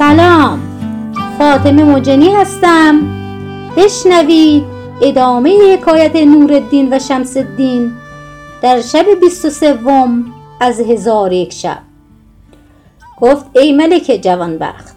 سلام. فاطمه مجنی هستم. بشنوید ادامه حکایت نورالدین و شمس الدین در شب بیست و سوم از هزار یک شب. گفت ای ملک جوانبخت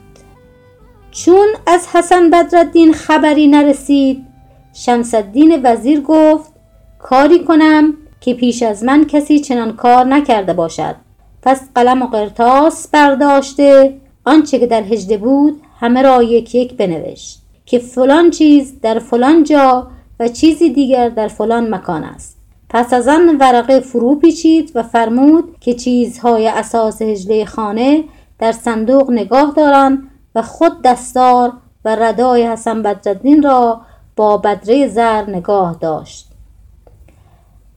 چون از حسن بدرالدین خبری نرسید شمس الدین وزیر گفت کاری کنم که پیش از من کسی چنان کار نکرده باشد. پس قلم و قرطاس برداشته آنچه که در هجده بود همه را یک یک بنوشت که فلان چیز در فلان جا و چیزی دیگر در فلان مکان است. پس از آن ورقه فرو پیچید و فرمود که چیزهای اساس هجله خانه در صندوق نگاه دارند و خود دستار و ردای حسن بدرالدین را با بدره زر نگاه داشت.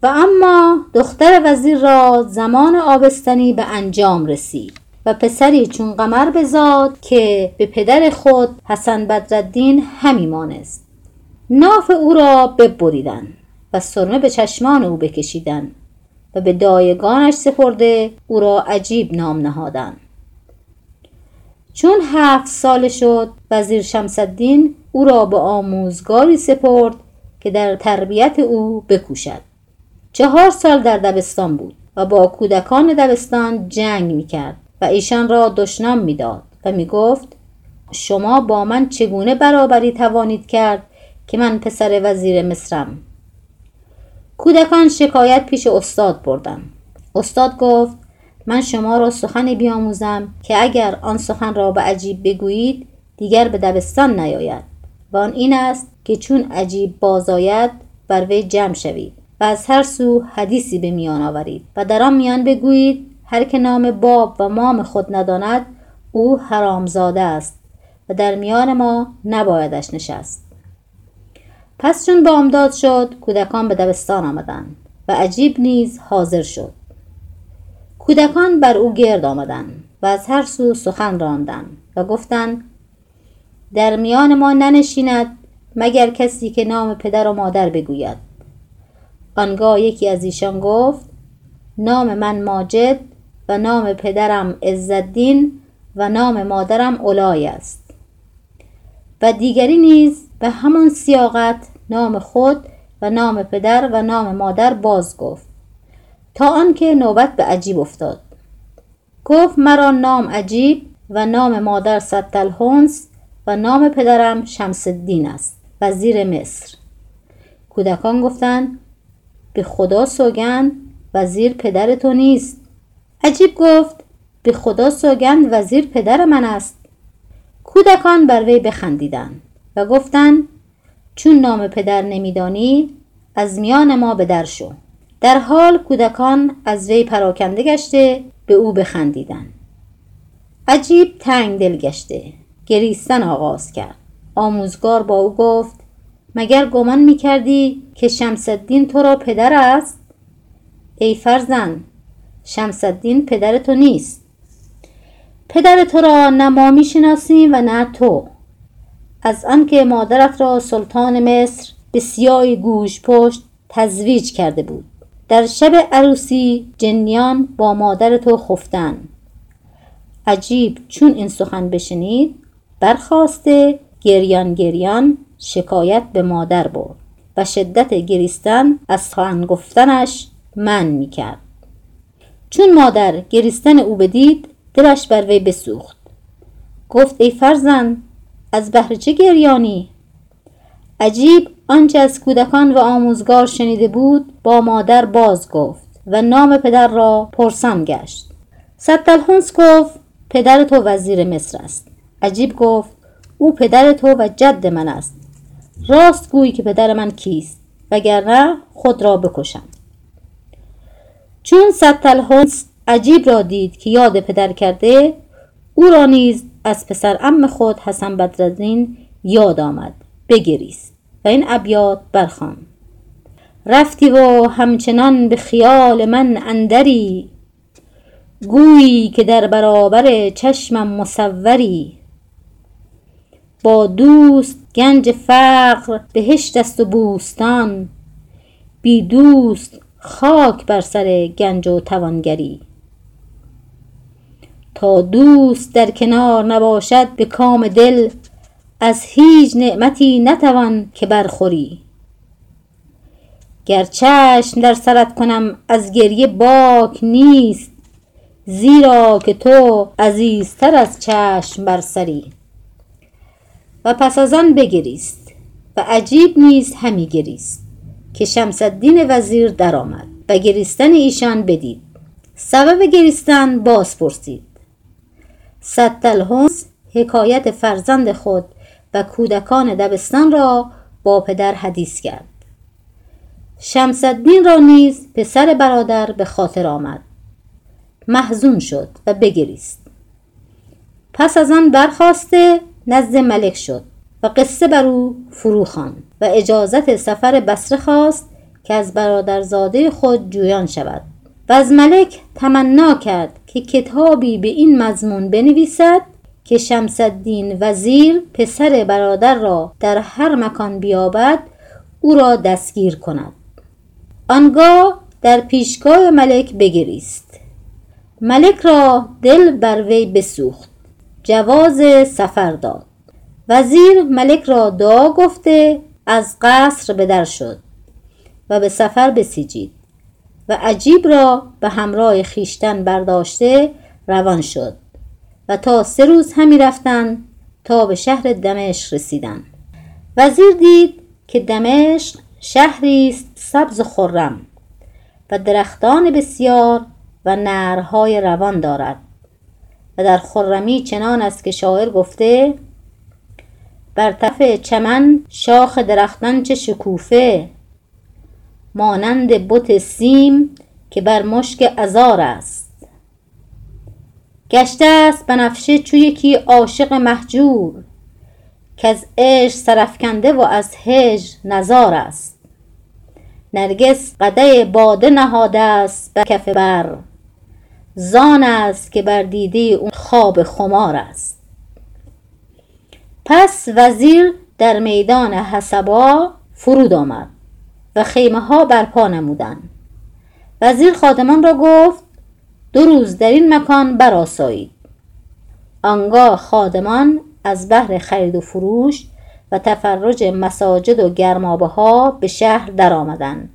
و اما دختر وزیر را زمان آبستنی به انجام رسید. و پسری چون قمر بزاد که به پدر خود حسن بدرالدین همی مانست. ناف او را ببریدند و سرمه به چشمان او بکشیدند و به دایگانش سپرده او را عجیب نام نهادند چون هفت ساله شد وزیر شمس الدین او را به آموزگاری سپرد که در تربیت او بکوشد. چهار سال در دبستان بود و با کودکان دبستان جنگ می کرد و ایشان را دشنام می‌داد و می گفت شما با من چگونه برابری توانید کرد که من پسر وزیر مصرم؟ کودکان شکایت پیش استاد بردم استاد گفت من شما را سخنی بیاموزم که اگر آن سخن را به عجیب بگویید دیگر به دبستان نیاید. و آن این است که چون عجیب بازآید بر وی جمع شوید و از هر سو حدیثی به میان آورید و در آن میان بگویید هر که نام باب و مام خود نداند او حرامزاده است و در میان ما نبایدش نشست. پس چون بامداد شد کودکان به دبستان آمدند و عجیب نیز حاضر شد. کودکان بر او گرد آمدند و از هر سو سخن راندند و گفتند در میان ما ننشیند مگر کسی که نام پدر و مادر بگوید. آنگاه یکی از ایشان گفت نام من ماجد و نام پدرم عزالدین و نام مادرم اولای است. و دیگری نیز به همان سیاقت نام خود و نام پدر و نام مادر باز گفت. تا آنکه نوبت به عجیب افتاد. گفت مرا نام عجیب و نام مادر ستالهنس و نام پدرم شمس الدین است وزیر مصر. کودکان گفتند به خدا سوگند وزیر پدر تو نیست. عجیب گفت به خدا سوگند وزیر پدر من است. کودکان بر وی بخندیدند و گفتند چون نام پدر نمیدانی از میان ما به در شو. در حال کودکان از وی پراکنده گشته به او بخندیدند. عجیب تنگ دل گشته گریستن آغاز کرد. آموزگار با او گفت مگر گمان می کردی که شمس الدین تو را پدر است؟ ای فرزند شمس الدین پدر تو نیست. پدر تو را نه ما می شناسیم و نه تو. از آنکه مادرت را سلطان مصر به سیاه گوش پشت تزویج کرده بود. در شب عروسی جنیان با مادر تو خفتن. عجیب چون این سخن بشنید برخاسته گریان گریان شکایت به مادر برد و شدت گریستن از سخن گفتنش من می کرد چون مادر گریستن او بدید دلش بر وی بسوخت. گفت ای فرزند از بهر چه گریانی؟ عجیب آنچه از کودکان و آموزگار شنیده بود با مادر باز گفت و نام پدر را پرسان گشت. ستالهونس گفت پدر تو وزیر مصر است. عجیب گفت او پدر تو و جد من است. راست گویی که پدر من کیست وگرنه خود را بکشم. چون ستالهونس عجیب را دید که یاد پدر کرده او را نیز از پسر ام خود حسن بدرالدین یاد آمد بگریست و این ابیات برخوان رفتی و همچنان به خیال من اندری گویی که در برابر چشمم مصوری. با دوست گنج فقر بهشت است و بوستان بی دوست خاک بر سر گنج و توانگری. تا دوست در کنار نباشد به کام دل از هیچ نعمتی نتوان که برخوری. گر چشم در سرت کنم از گریه باک نیست زیرا که تو عزیزتر از چشم بر سری. و پس از آن بگریست و عجیب نیز همی گریست. که شمس الدین وزیر درآمد و گریستن ایشان بدید. سبب گریستن باز پرسید. ستالحسن حکایت فرزند خود و کودکان دبستان را با پدر حدیث کرد. شمس الدین را نیز پسر برادر به خاطر آمد. محزون شد و بگریست. پس از آن برخواسته نزد ملک شد و قصه بر او فرو خواند. و اجازت سفر بصره خواست که از برادرزاده خود جویان شود. و از ملک تمنا کرد که کتابی به این مضمون بنویسد که شمس وزیر پسر برادر را در هر مکان بیابد او را دستگیر کند. آنگاه در پیشگاه ملک بگریست. ملک را دل بر وی بسوخت. جواز سفر داد. وزیر ملک را دعا گفته از قصر به در شد و به سفر بسیجید و عجیب را به همراه خیشتن برداشته روان شد و تا سه روز همی رفتند تا به شهر دمشق رسیدند. وزیر دید که دمشق شهری است سبز و خرم و درختان بسیار و نهرهای روان دارد و در خرمی چنان است که شاعر گفته بر تف چمن شاخ درختان چه شکوفه مانند بت سیم که بر مشک ازار است. گشته است بنفشه چو یکی عاشق مهجور کز عشق سرافکنده و از هجر نزار است. نرگس قدح باده نهاده است بر کف بر زان است که بر دیده او خواب خمار است. پس وزیر در میدان حسبا فرود آمد و خیمه ها برپا نمودند. وزیر خادمان را گفت دو روز در این مکان برآسایید. آنگاه خادمان از بهر خرید و فروش و تفرج مساجد و گرمابه ها به شهر درآمدند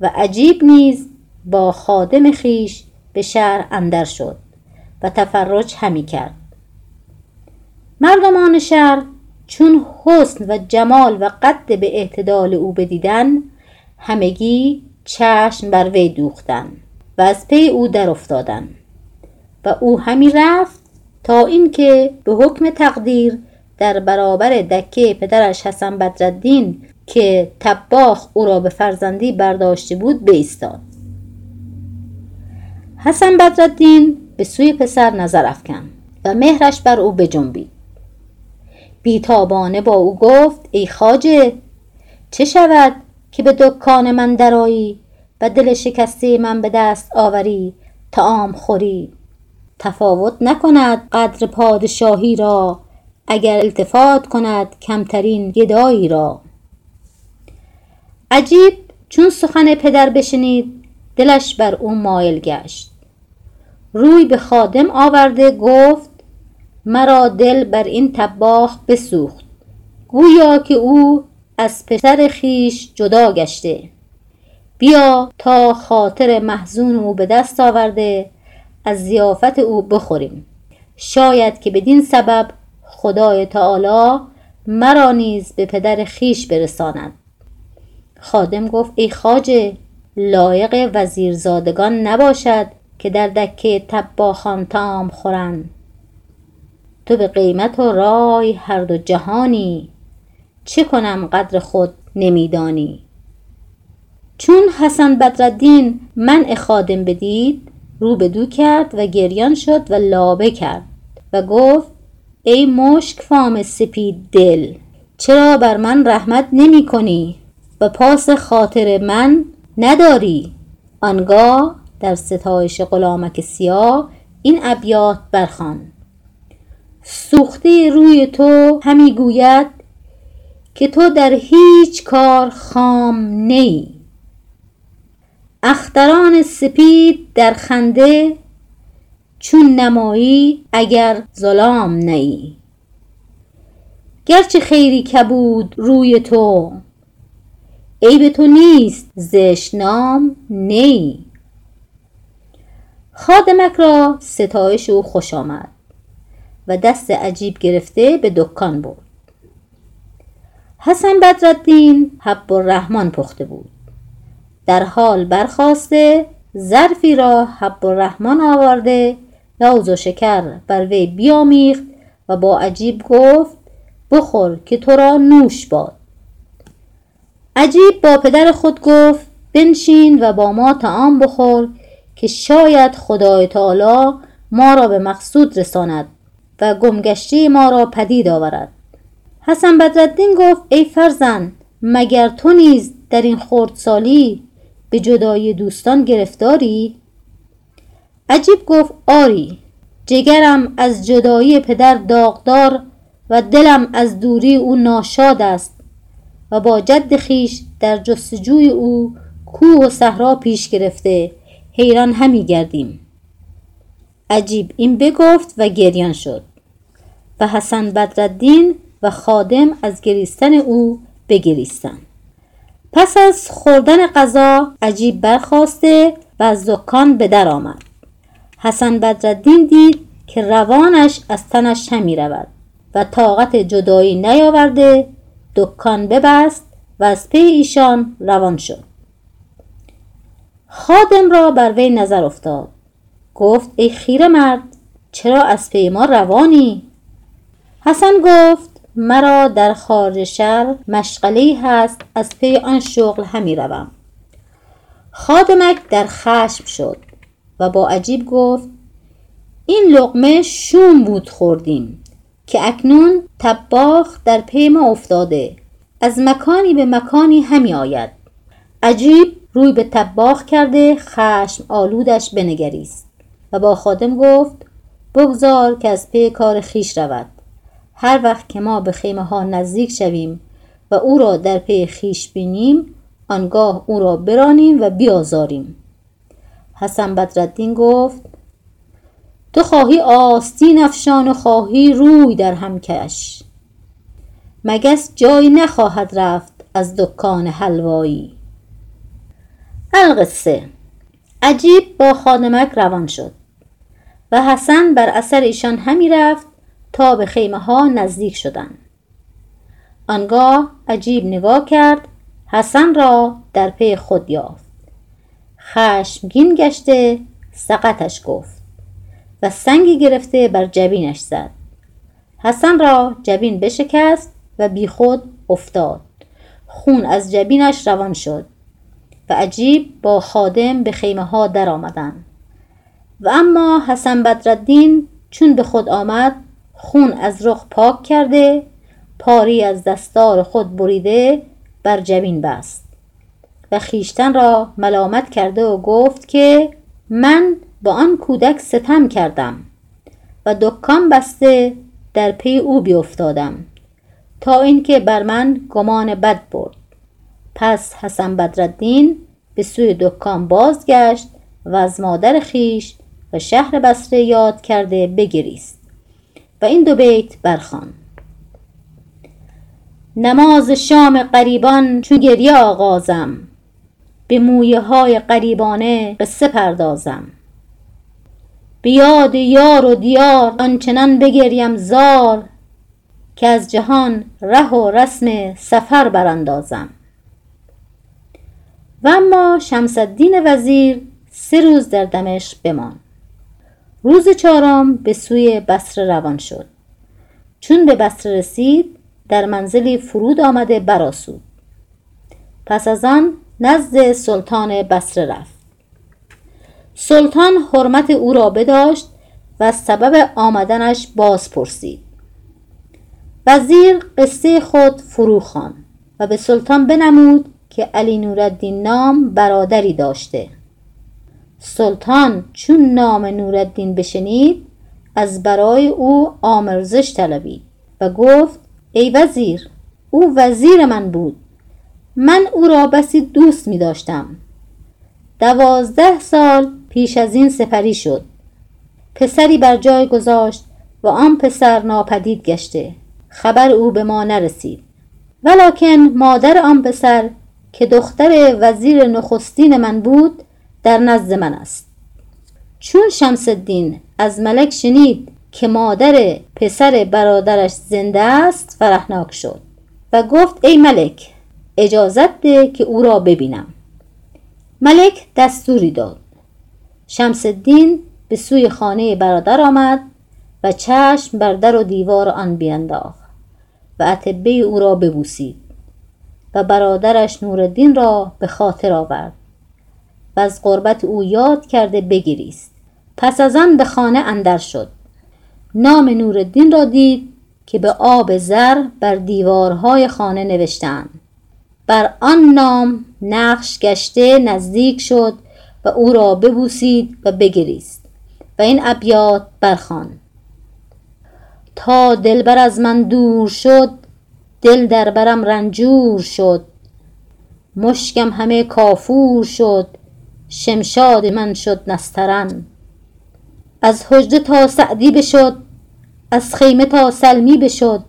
و عجیب نیز با خادم خیش به شهر اندر شد و تفرج همی کرد. مردمان شهر چون حسن و جمال و قد به اعتدال او بدیدن همگی چشم بر وی دوختن و از پی او در افتادن و او همی رفت تا اینکه به حکم تقدیر در برابر دکه پدرش حسن بدرالدین که تباخ او را به فرزندی برداشته بود بایستاد حسن بدرالدین به سوی پسر نظر افکن و مهرش بر او بجنبید. بیتابانه با او گفت ای خواجه چه شود که به دکان من درآیی و دل شکسته من به دست آوری طعام خوری؟ تفاوت نکند قدر پادشاهی را اگر التفات کند کمترین گدایی را. عجیب چون سخن پدر بشنید دلش بر او مایل گشت. روی به خادم آورده گفت مرا دل بر این طباخ بسوخت. گویا که او از پسر خویش جدا گشته. بیا تا خاطر محزون او به دست آورده از ضیافت او بخوریم. شاید که بدین سبب خدای تعالی مرا نیز به پدر خویش برساند. خادم گفت ای خواجه لایق وزیرزادگان نباشد که در دکه طباخان طعام خورند. تو به قیمت و رای هر دو جهانی. چه کنم قدر خود نمیدانی؟ چون حسن بدرالدین منع خادم بدید رو بدو کرد و گریان شد و لابه کرد و گفت ای مشک فام سپید دل چرا بر من رحمت نمی کنی و پاس خاطر من نداری؟ آنگاه در ستایش غلامک سیاه این ابیات برخوان سوخته روی تو همی گوید که تو در هیچ کار خام نه اختران سپید در خنده چون نمایی اگر ظلام نی. گرچه خیری کبود روی تو عیب تو نیست زشت نام نی. خادمک را ستایش او خوش آمد. و دست عجیب گرفته به دکان برد. حسن بدرالدین حب الرحمن پخته بود. در حال برخواسته ظرفی را حب الرحمن آورده لوز و شکر بر وی بیامیخت و با عجیب گفت بخور که تو را نوش باد. عجیب با پدر خود گفت بنشین و با ما طعام بخور که شاید خدای تعالی ما را به مقصود رساند. و گمگشتی ما را پدید آورد. حسن بدردین گفت ای فرزند مگر تو نیز در این خردسالی به جدایی دوستان گرفتاری؟ عجیب گفت آری جگرم از جدایی پدر داغدار و دلم از دوری او ناشاد است و با جد خیش در جستجوی او کوه و صحرا پیش گرفته. حیران همی گردیم. عجیب. این بگفت و گریان شد. و حسن بدردین و خادم از گریستن او بگریستند. پس از خوردن غذا عجیب برخواسته و از دکان به در آمد. حسن بدردین دید که روانش از تنش همی رود و طاقت جدایی نیاورده دکان ببست و از پی ایشان روان شد. خادم را بر وی نظر افتاد. گفت ای خیر مرد چرا از پی ما روانی؟ حسن گفت مرا در خارج شهر مشغله هست از پی آن شغل همی روم. خادمک در خشم شد و با عجیب گفت این لقمه شوم بود خوردیم که اکنون طباخ در پی ما افتاده از مکانی به مکانی همی آید. عجیب روی به تباخ کرده خشم آلودش بنگریست. و با خادم گفت بگذار که از پی کار خیش رود. هر وقت که ما به خیمه ها نزدیک شویم و او را در پی خیش بینیم آنگاه او را برانیم و بیازاریم. حسن بدردین گفت تو خواهی آستین افشان و خواهی روی در هم کش مگس جایی نخواهد رفت از دکان حلوایی. القصه. عجیب با خانمک روان شد. و حسن بر اثر ایشان همی رفت تا به خیمه ها نزدیک شدند آنگاه عجیب نگاه کرد حسن را در پی خود یافت. خشمگین گشته سقطش گفت و سنگی گرفته بر جبینش زد. حسن را جبین بشکست و بیخود افتاد. خون از جبینش روان شد و عجیب با خادم به خیمه ها در آمدن. و اما حسن بدردین چون به خود آمد خون از رخ پاک کرده پاری از دستار خود بریده بر جبین بست. و خیشتن را ملامت کرده و گفت که من با آن کودک ستم کردم و دکان بسته در پی او بیافتادم تا اینکه بر من گمان بد برد. پس حسن بدردین به سوی دکان بازگشت و از مادر خیش و شهر بسره یاد کرده بگریست و این دو بیت برخان نماز شام قریبان چون گریه آغازم به مویه های قریبانه قصه پردازم. به یاد یار و دیار آنچنان بگریم زار که از جهان ره و رسم سفر براندازم. و اما شمس الدین وزیر سه روز در دمشق بماند. روز چهارم به سوی بصره روان شد. چون به بصره رسید در منزلی فرود آمده براسود پس از آن نزد سلطان بصره رفت. سلطان حرمت او را بداشت و سبب آمدنش باز پرسید وزیر قصه خود فرو خوان و به سلطان بنمود که علی نورالدین نام برادری داشته. سلطان چون نام نورالدین بشنید از برای او آمرزش طلبید و گفت ای وزیر او وزیر من بود. من او را بسی دوست می داشتم. دوازده سال پیش از این سپری شد. پسری بر جای گذاشت و آن پسر ناپدید گشته. خبر او به ما نرسید. ولکن مادر آن پسر که دختر وزیر نخستین من بود در نزد من است. چون شمس الدین از ملک شنید که مادر پسر برادرش زنده است فرحناک شد و گفت ای ملک اجازت ده که او را ببینم. ملک دستوری داد. شمس الدین به سوی خانه برادر آمد و چشم بر در و دیوار آن بینداخت و عتبه او را ببوسید و برادرش نورالدین را به خاطر آورد. و از قربت او یاد کرده بگریست. پس از آن به خانه اندر شد. نام نورالدین را دید که به آب زر بر دیوارهای خانه نوشتند بر آن نام نقش گشته نزدیک شد و او را ببوسید و بگریست و این ابیات برخان تا دلبر از من دور شد دل در برم رنجور شد. مشکم همه کافور شد. شمشاد من شد نسترن. از حجره تا سعدی بشد از خیمه تا سلمی بشد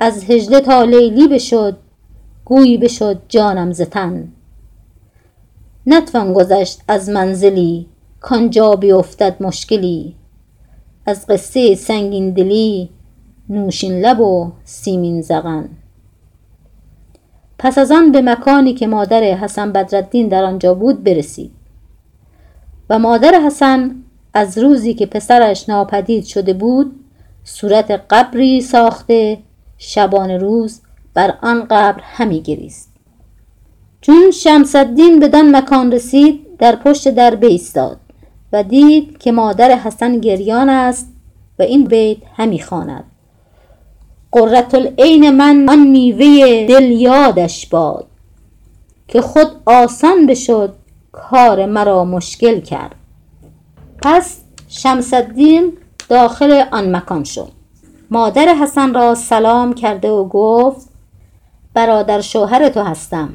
از حجله تا لیلی بشد گوی بشد جانم ز تن. نتوان گذشت از منزلی کانجا بیفتد مشکلی. از قصه سنگین دلی نوشین لب و سیمین زغن. پس از آن به مکانی که مادر حسن بدرالدین در آنجا بود برسید. و مادر حسن از روزی که پسرش ناپدید شده بود صورت قبری ساخته شبان روز بر آن قبر همی گریست. چون شمس الدین بدان مکان رسید در پشت در ایستاد و دید که مادر حسن گریان است و این بیت همی خواند. قرة العین من آن میوه دل یادش باد که خود آسان بشد کار مرا مشکل کرد. پس شمس داخل آن مکان شد. مادر حسن را سلام کرده و گفت برادر شوهر تو هستم.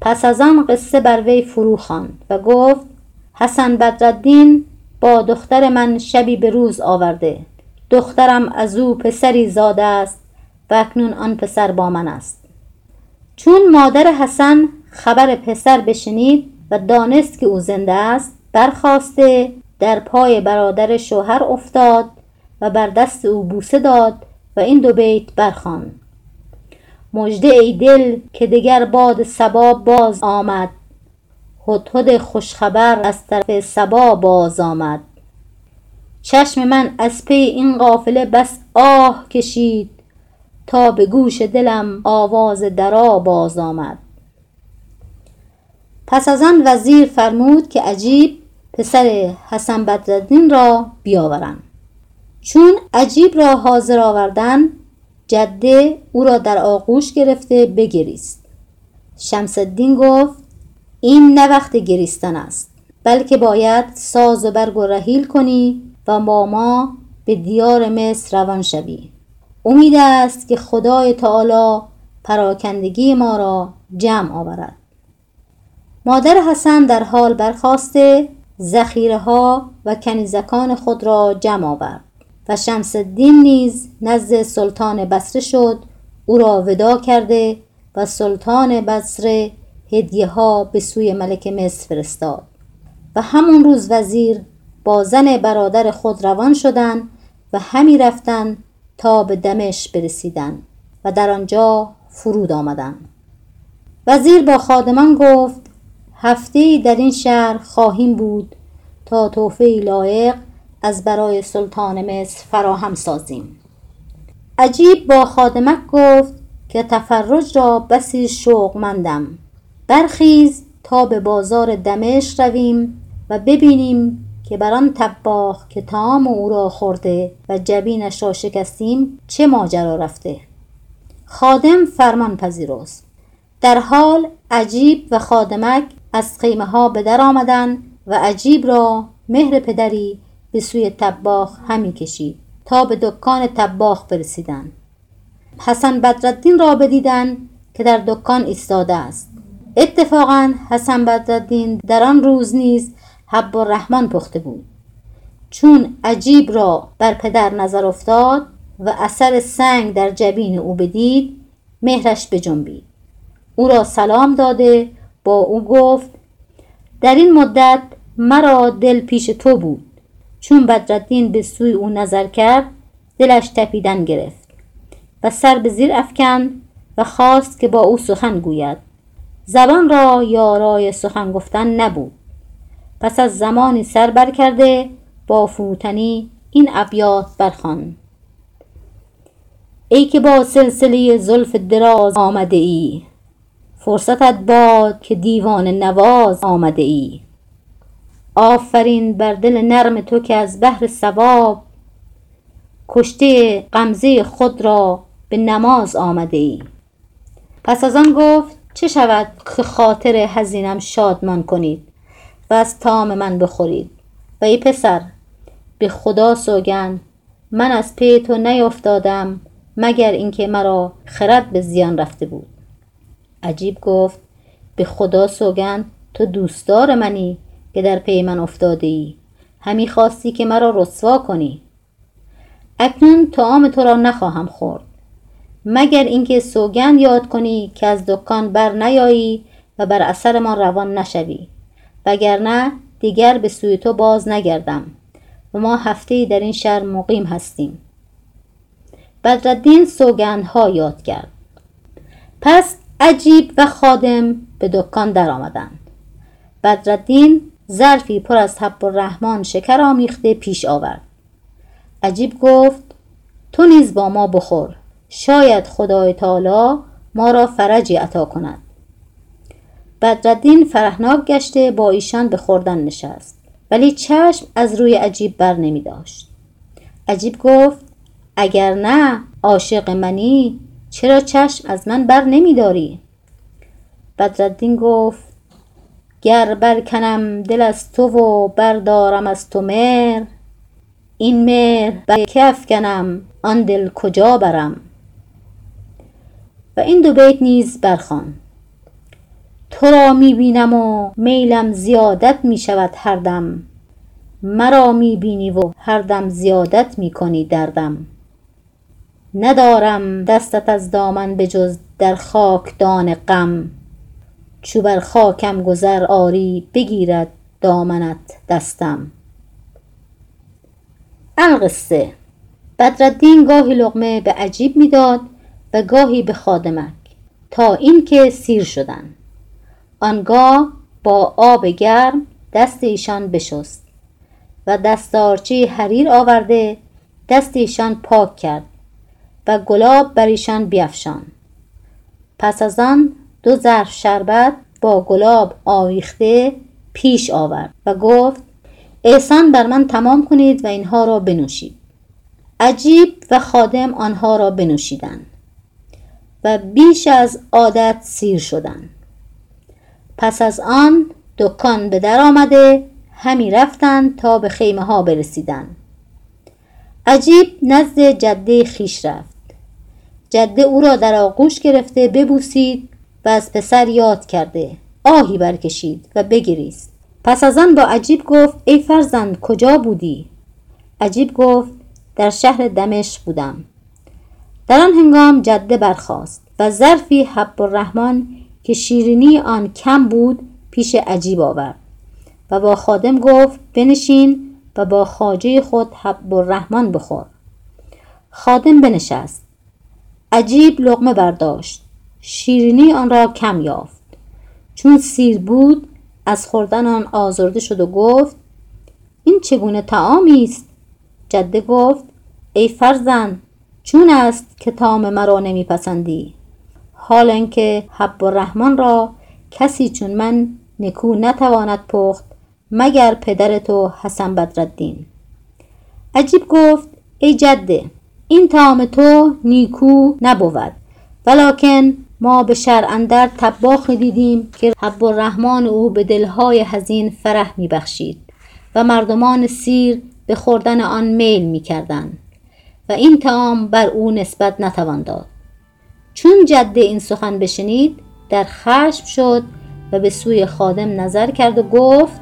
پس از آن قصه بر وی فرو خواند و گفت حسن بدرالدین با دختر من شبی به روز آورده. دخترم از او پسری زاده است. و اکنون آن پسر با من است. چون مادر حسن خبر پسر بشنید و دانست که او زنده است برخواسته در پای برادر شوهر افتاد و بر دست او بوسه داد و این دو بیت برخوان. مژده ای دل که دگر باد صبا باز آمد. هدهد خوشخبر از طرف صبا باز آمد. چشم من از پی این قافله بس آه کشید. تا به گوش دلم آواز درا باز آمد. پس از آن وزیر فرمود که عجیب پسر حسن بدرالدین را بیاورند. چون عجیب را حاضر آوردن جده او را در آغوش گرفته بگریست. شمس الدین گفت این نه وقت گریستن است بلکه باید ساز و برگ و رحیل کنی و با ما به دیار مصر روان شوی. امید است که خدای تعالی پراکندگی ما را جمع آورد. مادر حسن در حال برخواسته ذخیره ها و کنیزکان خود را جمع آورد و شمس الدین نیز نزد سلطان بصره شد. او را ودا کرده و سلطان بصره هدیه ها به سوی ملک مصر فرستاد. و همون روز وزیر با زن برادر خود روان شدند و همی رفتند تا به دمش برسیدند و در آنجا فرود آمدند وزیر با خادمان گفت هفته در این شهر خواهیم بود تا توفه لایق از برای سلطان مصر فراهم سازیم. عجیب با خادمک گفت که تفرج را بسی شوقمندم. برخیز تا به بازار دمشق رویم و ببینیم که بر آن طباخ که تام او را خورده و جبینش را شکستیم چه ماجرا رفته؟ خادم فرمان پذیرست. در حال عجیب و خادمک از خیمه ها به در آمدند و عجیب را مهر پدری به سوی طباخ همی کشید تا به دکان طباخ برسیدند. حسن بدرالدین را بدیدند که در دکان ایستاده است. اتفاقا حسن بدرالدین در آن روز نیز حب الرحمن پخته بود. چون عجیب را بر پدر نظر افتاد و اثر سنگ در جبین او بدید مهرش بجنبید. او را سلام داده با او گفت در این مدت مرا دل پیش تو بود. چون بدردین به سوی او نظر کرد دلش تپیدن گرفت و سر به زیر افکن و خواست که با او سخن گوید. زبان را یارای سخن گفتن نبود. پس از زمانی سر بر کرده با فروتنی این ابیات برخوان. ای که با سلسله زلف دراز آمده ای فرصتت باد که دیوان نواز آمده ای. آفرین بر دل نرم تو که از بهر ثواب کشته غمزه خود را به نماز آمده ای. پس از آن گفت چه شود که خاطر حزینم شادمان کنید؟ و از تام من بخورید. و ای پسر به خدا سوگند من از پی تو نیفتادم مگر اینکه مرا خرد به زیان رفته بود. عجیب گفت به خدا سوگند تو دوستدار منی که در پی من افتاده ای همی خواستی که مرا رسوا کنی. اکنون طعام تو را نخواهم خورد. مگر اینکه سوگند یاد کنی که از دکان بر نیایی و بر اثر ما روان نشوی. وگرنه دیگر به سوی تو باز نگردم و ما هفته در این شهر مقیم هستیم. بدردین سوگندها یاد کرد. پس عجیب و خادم به دکان در آمدند بدردین ظرفی پر از حب الرحمن شکر آمیخته پیش آورد. عجیب گفت تو نیز با ما بخور شاید خدای تعالی ما را فرجی عطا کند. بدردین فرحناک گشته با ایشان به خوردن نشست. ولی چشم از روی عجیب بر نمی داشت. عجیب گفت اگر نه عاشق منی چرا چشم از من بر نمی داری؟ بدردین گفت گر برکنم دل از تو و بردارم از تو مهر این مهر بر که افکنم آن دل کجا برم؟ و این دو بیت نیز برخوان. تو را می بینم و میلم زیادت می شود هر دم. مرا می بینی و هر دم زیادت می کنی دردم ندارم دستت از دامن به جز در خاکدان غم. چو بر خاکم گذر آری بگیرد دامنت دستم. القصه. بدردین گاهی لقمه به عجیب می‌داد و گاهی به خادمک. تا اینکه سیر شدند آنگاه با آب گرم دست ایشان بشست و دستارچه حریر آورده دست ایشان پاک کرد و گلاب بر ایشان بیفشان پس از آن دو ظرف شربت با گلاب آویخته پیش آورد و گفت احسان بر من تمام کنید و اینها را بنوشید. عجیب و خادم آنها را بنوشیدند و بیش از عادت سیر شدند. پس از آن دکان به در آمده همی رفتند تا به خیمه ها برسیدند عجیب نزد جده خیش رفت. جده او را در آغوش گرفته ببوسید و از پسر یاد کرده آهی برکشید و بگریست. پس از آن با عجیب گفت ای فرزند کجا بودی؟ عجیب گفت در شهر دمشق بودم. در آن هنگام جده برخاست و ظرفی حب الرحمن که شیرینی آن کم بود پیش عجیب آورد. و با خادم گفت بنشین و با خاجه خود حب الرحمن بخور. خادم بنشست. عجیب لغمه برداشت. شیرینی آن را کم یافت. چون سیر بود از خوردن آن آزرده شد و گفت این چگونه تعامی است؟ جده گفت ای فرزند چون است که تام مرا نمیپسندی؟ حال اینکه حب الرحمن را کسی چون من نکو نتواند پخت مگر پدر تو حسن بدردین عجیب گفت ای جده این تام تو نیکو نبود. ولکن ما به شرع اندر طباخ دیدیم که حب الرحمن او به دلهای حزین فرح میبخشید و مردمان سیر به خوردن آن میل می‌کردند و این تعام بر او نسبت نتوان داد. چون جده این سخن بشنید در خشم شد و به سوی خادم نظر کرد و گفت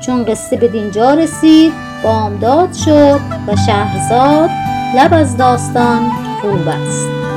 چون قصه به دینجا رسید بامداد شد و شهرزاد لب از داستان فرو بست